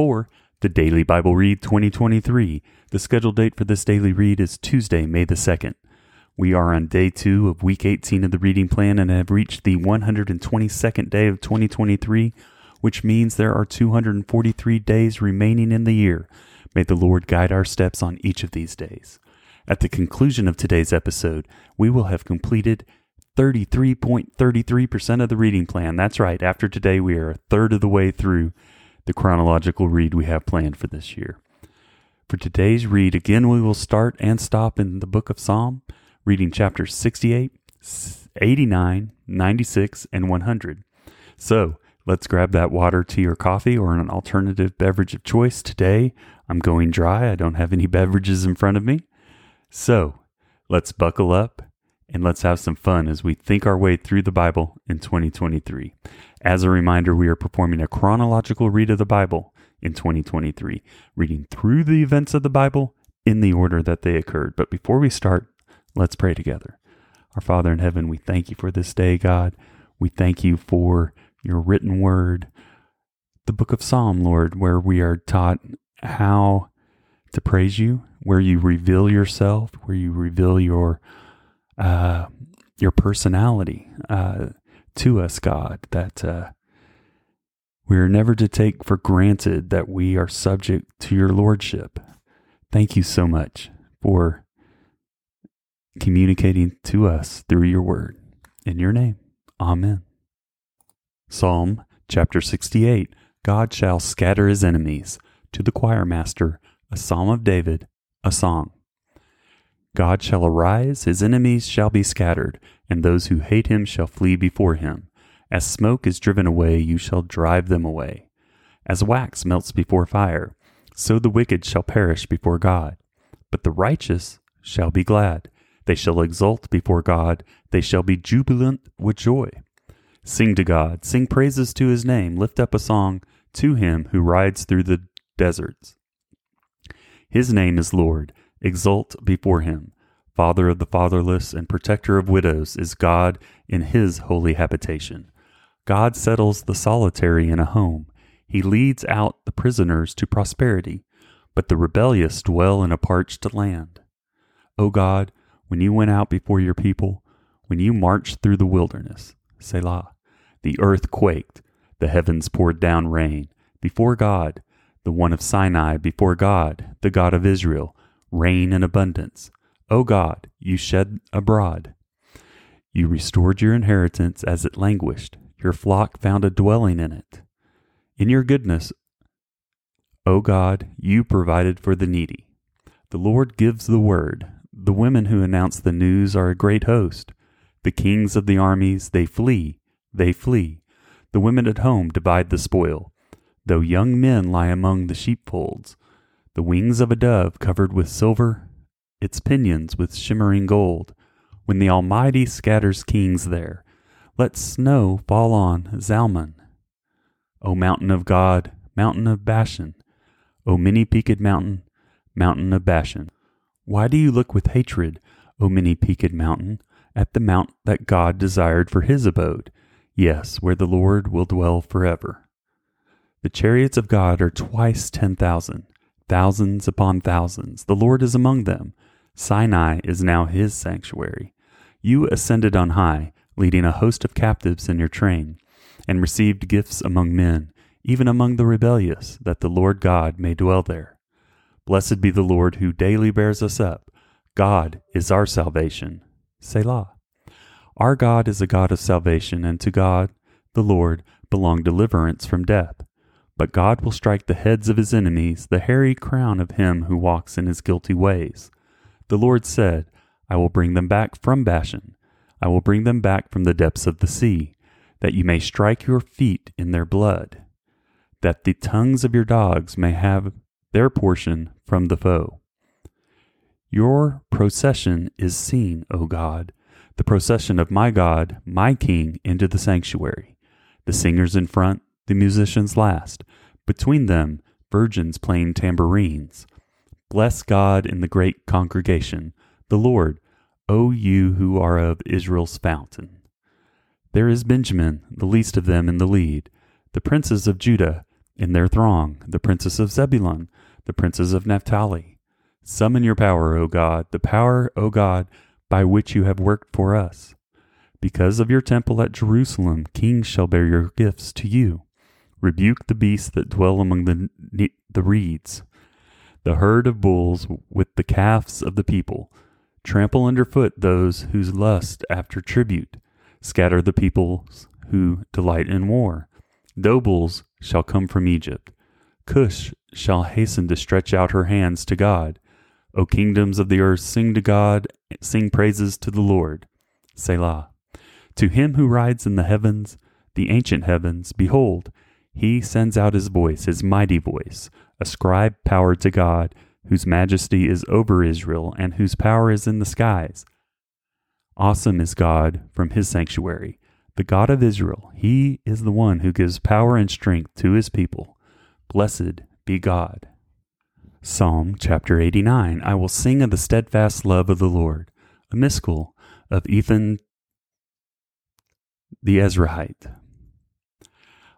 for the Daily Bible Read 2023. The scheduled date for this daily read is Tuesday, May the 2nd. We are on day two of week 18 of the reading plan and have reached the 122nd day of 2023, which means there are 243 days remaining in the year. May the Lord guide our steps on each of these days. At the conclusion of today's episode, we will have completed 33.33% of the reading plan. That's right. After today, we are a third of the way through the chronological read we have planned for this year. For today's read, again, we will start and stop in the book of Psalm, reading chapters 68, 89, 96, and 100. So let's grab that water, tea, or coffee, or an alternative beverage of choice. Today, I'm going dry. I don't have any beverages in front of me. So let's buckle up and let's have some fun as we think our way through the Bible in 2023. As a reminder, we are performing a chronological read of the Bible in 2023, reading through the events of the Bible in the order that they occurred. But before we start, let's pray together. Our Father in heaven, we thank you for this day, God. We thank you for your written word, the book of Psalm, Lord, where we are taught how to praise you, where you reveal yourself, where you reveal your uh, your personality uh, to us, God, that uh, we are never to take for granted that we are subject to your lordship. Thank you so much for communicating to us through your word. In your name, amen. Psalm chapter 68 God shall scatter his enemies. To the choir master, a psalm of David, a song. God shall arise, his enemies shall be scattered, and those who hate him shall flee before him. As smoke is driven away, you shall drive them away. As wax melts before fire, so the wicked shall perish before God. But the righteous shall be glad. They shall exult before God. They shall be jubilant with joy. Sing to God, sing praises to his name, lift up a song to him who rides through the deserts. His name is Lord. Exult before him. Father of the fatherless and protector of widows is God in his holy habitation. God settles the solitary in a home. He leads out the prisoners to prosperity, but the rebellious dwell in a parched land. O God, when you went out before your people, when you marched through the wilderness, Selah, the earth quaked, the heavens poured down rain. Before God, the one of Sinai, before God, the God of Israel, rain in abundance. O God, you shed abroad. You restored your inheritance as it languished. Your flock found a dwelling in it. In your goodness, O God, you provided for the needy. The Lord gives the word. The women who announce the news are a great host. The kings of the armies, they flee, they flee. The women at home divide the spoil. Though young men lie among the sheepfolds, the wings of a dove covered with silver, its pinions with shimmering gold. When the Almighty scatters kings there, let snow fall on Zalmon. O mountain of God, mountain of Bashan, O many peaked mountain, mountain of Bashan. Why do you look with hatred, O many peaked mountain, at the mount that God desired for his abode? Yes, where the Lord will dwell forever. The chariots of God are twice ten thousand thousands upon thousands. The Lord is among them. Sinai is now his sanctuary. You ascended on high, leading a host of captives in your train, and received gifts among men, even among the rebellious, that the Lord God may dwell there. Blessed be the Lord who daily bears us up. God is our salvation. Selah. Our God is a God of salvation, and to God, the Lord, belong deliverance from death. But God will strike the heads of his enemies, the hairy crown of him who walks in his guilty ways. The Lord said, I will bring them back from Bashan. I will bring them back from the depths of the sea, that you may strike your feet in their blood. that the tongues of your dogs may have their portion from the foe. Your procession is seen, O God, the procession of my God, my King, into the sanctuary. The singers in front, the musicians last. Between them, virgins playing tambourines. Bless God in the great congregation, the Lord, O you who are of Israel's fountain. There is Benjamin, the least of them, in the lead, the princes of Judah in their throng, the princes of Zebulun, the princes of Naphtali. Summon your power, O God, the power, O God, by which you have worked for us. Because of your temple at Jerusalem, kings shall bear your gifts to you. Rebuke the beasts that dwell among the, the reeds, the herd of bulls with the calves of the people. Trample underfoot those whose lust after tribute. Scatter the peoples who delight in war. Nobles shall come from Egypt. Cush shall hasten to stretch out her hands to God. O kingdoms of the earth, sing to God, sing praises to the Lord. Selah. To him who rides in the heavens, the ancient heavens, behold, he sends out his voice, his mighty voice. Ascribe power to God, whose majesty is over Israel, and whose power is in the skies. Awesome is God from his sanctuary, the God of Israel. He is the one who gives power and strength to his people. Blessed be God. Psalm chapter 89 I will sing of the steadfast love of the Lord, a Maskil of Ethan the Ezrahite.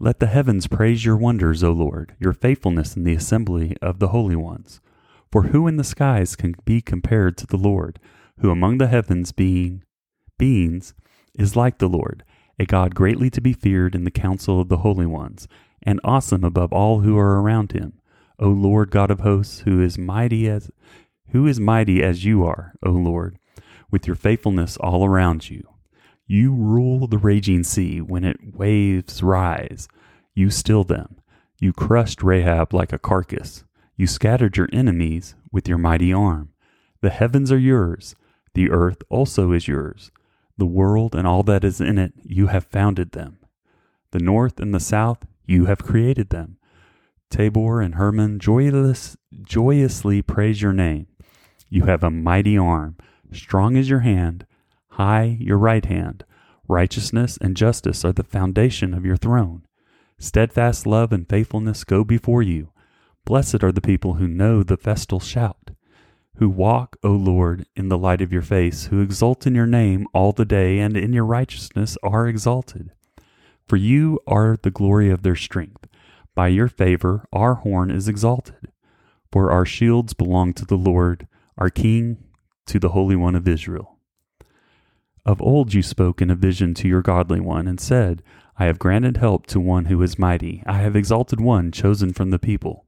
Let the heavens praise your wonders, O Lord, your faithfulness in the assembly of the holy ones. For who in the skies can be compared to the Lord, who among the heavens being beings is like the Lord, a God greatly to be feared in the council of the holy ones, and awesome above all who are around him. O Lord God of hosts, who is mighty as who is mighty as you are, O Lord, with your faithfulness all around you. You rule the raging sea when its waves rise. You still them. You crushed Rahab like a carcass. You scattered your enemies with your mighty arm. The heavens are yours. The earth also is yours. The world and all that is in it, you have founded them. The north and the south, you have created them. Tabor and Hermon joyless, joyously praise your name. You have a mighty arm. Strong is your hand. High your right hand. Righteousness and justice are the foundation of your throne. Steadfast love and faithfulness go before you. Blessed are the people who know the festal shout, who walk, O Lord, in the light of your face, who exult in your name all the day, and in your righteousness are exalted. For you are the glory of their strength. By your favor our horn is exalted. For our shields belong to the Lord, our King, to the Holy One of Israel. Of old you spoke in a vision to your godly one, and said, I have granted help to one who is mighty. I have exalted one chosen from the people.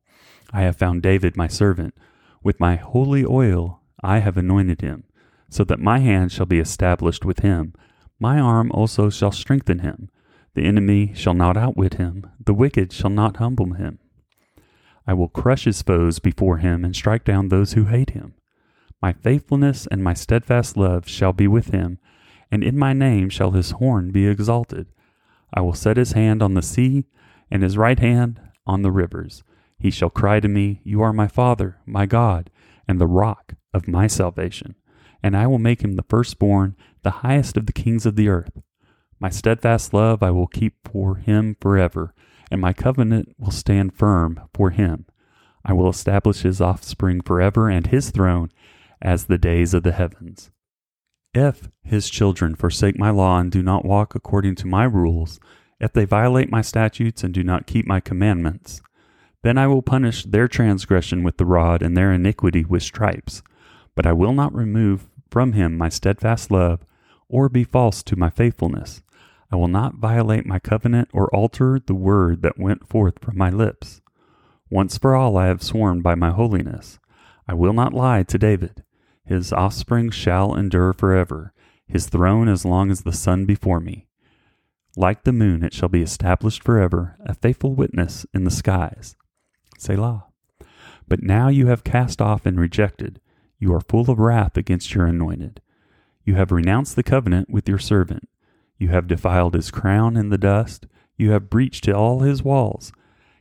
I have found David my servant. With my holy oil I have anointed him, so that my hand shall be established with him. My arm also shall strengthen him. The enemy shall not outwit him, the wicked shall not humble him. I will crush his foes before him and strike down those who hate him. My faithfulness and my steadfast love shall be with him and in my name shall his horn be exalted. I will set his hand on the sea, and his right hand on the rivers. He shall cry to me, You are my Father, my God, and the rock of my salvation. And I will make him the firstborn, the highest of the kings of the earth. My steadfast love I will keep for him forever, and my covenant will stand firm for him. I will establish his offspring forever, and his throne as the days of the heavens. If his children forsake my law and do not walk according to my rules, if they violate my statutes and do not keep my commandments, then I will punish their transgression with the rod and their iniquity with stripes. But I will not remove from him my steadfast love, or be false to my faithfulness. I will not violate my covenant or alter the word that went forth from my lips. Once for all I have sworn by my holiness. I will not lie to David. His offspring shall endure forever, his throne as long as the sun before me. Like the moon, it shall be established forever, a faithful witness in the skies. Selah. But now you have cast off and rejected. You are full of wrath against your anointed. You have renounced the covenant with your servant. You have defiled his crown in the dust. You have breached all his walls.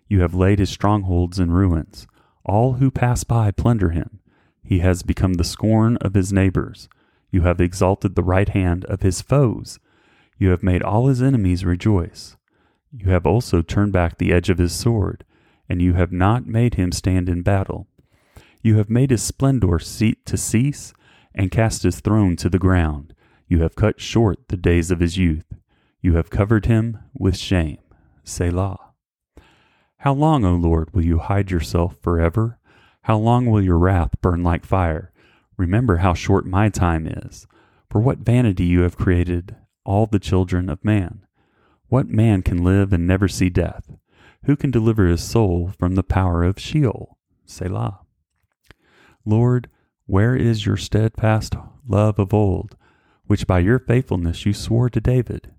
You have laid his strongholds in ruins. All who pass by plunder him. He has become the scorn of his neighbors. You have exalted the right hand of his foes. You have made all his enemies rejoice. You have also turned back the edge of his sword, and you have not made him stand in battle. You have made his splendor to cease, and cast his throne to the ground. You have cut short the days of his youth. You have covered him with shame. Selah. How long, O Lord, will you hide yourself forever? How long will your wrath burn like fire? Remember how short my time is. For what vanity you have created all the children of man. What man can live and never see death? Who can deliver his soul from the power of Sheol? Selah. Lord, where is your steadfast love of old, which by your faithfulness you swore to David?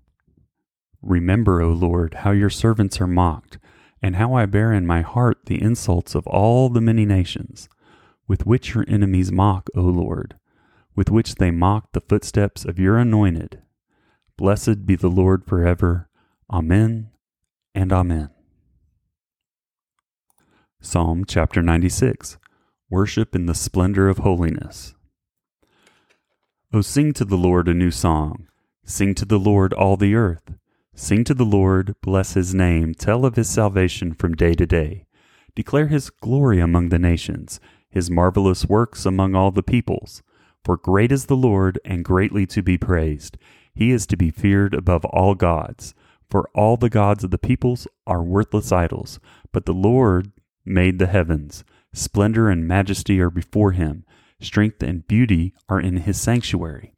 Remember, O Lord, how your servants are mocked, and how I bear in my heart the insults of all the many nations, with which your enemies mock, O Lord, with which they mock the footsteps of your anointed. Blessed be the Lord forever. Amen and Amen. Psalm chapter 96 Worship in the Splendor of Holiness. O sing to the Lord a new song. Sing to the Lord all the earth. Sing to the Lord, bless his name, tell of his salvation from day to day. Declare his glory among the nations, his marvelous works among all the peoples. For great is the Lord, and greatly to be praised. He is to be feared above all gods. For all the gods of the peoples are worthless idols, but the Lord made the heavens. Splendor and majesty are before him. Strength and beauty are in his sanctuary.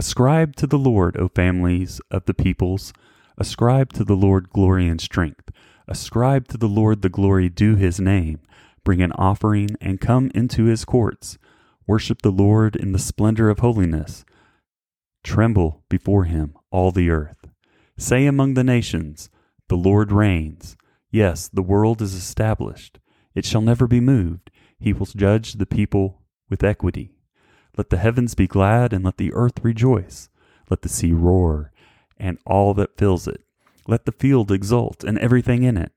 Ascribe to the Lord, O families of the peoples. Ascribe to the Lord glory and strength. Ascribe to the Lord the glory due his name. Bring an offering and come into his courts. Worship the Lord in the splendor of holiness. Tremble before him, all the earth. Say among the nations, The Lord reigns. Yes, the world is established. It shall never be moved. He will judge the people with equity. Let the heavens be glad, and let the earth rejoice. Let the sea roar, and all that fills it. Let the field exult, and everything in it.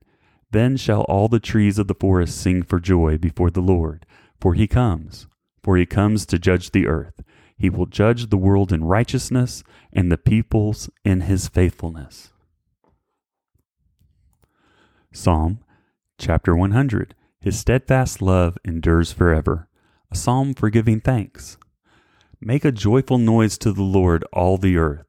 Then shall all the trees of the forest sing for joy before the Lord, for he comes, for he comes to judge the earth. He will judge the world in righteousness and the peoples in his faithfulness. Psalm chapter 100 His steadfast love endures forever. A psalm for giving thanks. Make a joyful noise to the Lord, all the earth.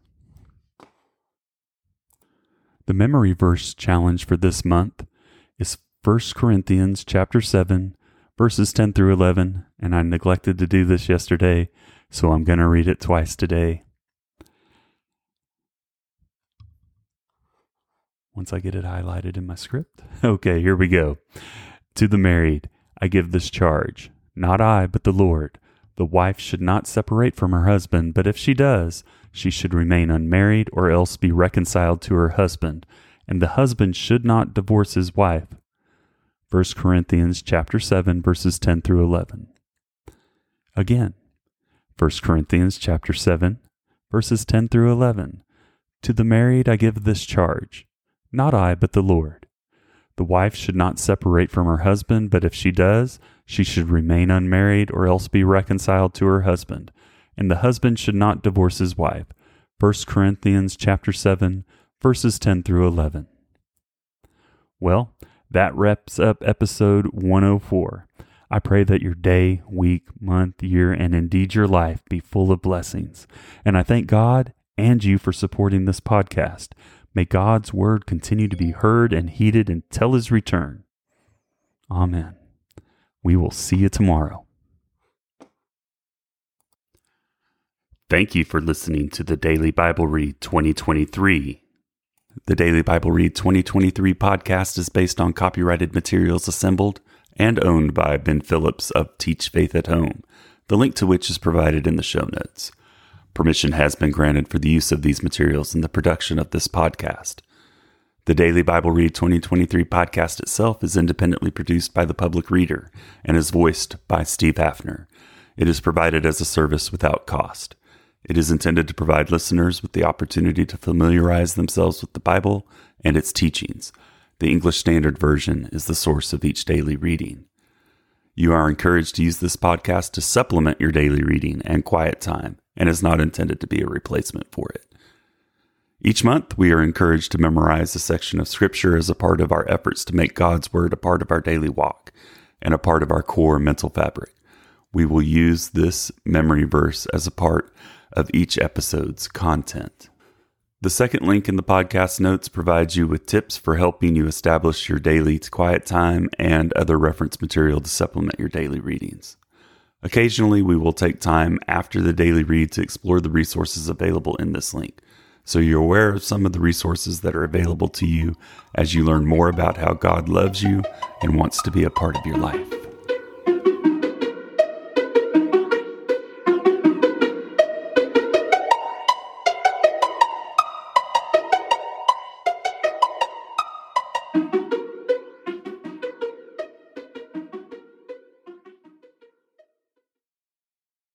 The memory verse challenge for this month is 1 Corinthians chapter 7 verses 10 through 11, and I neglected to do this yesterday, so I'm going to read it twice today. once I get it highlighted in my script. Okay, here we go. To the married, I give this charge not I, but the Lord. The wife should not separate from her husband, but if she does, she should remain unmarried or else be reconciled to her husband, and the husband should not divorce his wife. 1 Corinthians chapter 7 verses 10 through 11. Again, 1 Corinthians chapter 7 verses 10 through 11. To the married I give this charge not I, but the Lord. The wife should not separate from her husband, but if she does, she should remain unmarried or else be reconciled to her husband. And the husband should not divorce his wife. 1 Corinthians chapter 7, verses 10 through 11. Well, that wraps up episode 104. I pray that your day, week, month, year, and indeed your life be full of blessings. And I thank God and you for supporting this podcast. May God's word continue to be heard and heeded until his return. Amen. We will see you tomorrow. Thank you for listening to the Daily Bible Read 2023. The Daily Bible Read 2023 podcast is based on copyrighted materials assembled and owned by Ben Phillips of Teach Faith at Home, the link to which is provided in the show notes. Permission has been granted for the use of these materials in the production of this podcast. The Daily Bible Read 2023 podcast itself is independently produced by the public reader and is voiced by Steve Haffner. It is provided as a service without cost. It is intended to provide listeners with the opportunity to familiarize themselves with the Bible and its teachings the English Standard Version is the source of each daily reading. You are encouraged to use this podcast to supplement your daily reading and quiet time and is not intended to be a replacement for it. Each month, we are encouraged to memorize a section of Scripture as a part of our efforts to make God's Word a part of our daily walk and a part of our core mental fabric. We will use this memory verse as a part of each episode's content. The second link in the podcast notes provides you with tips for helping you establish your daily quiet time and other reference material to supplement your daily readings. Occasionally, we will take time after the daily read to explore the resources available in this link, so you're aware of some of the resources that are available to you as you learn more about how God loves you and wants to be a part of your life.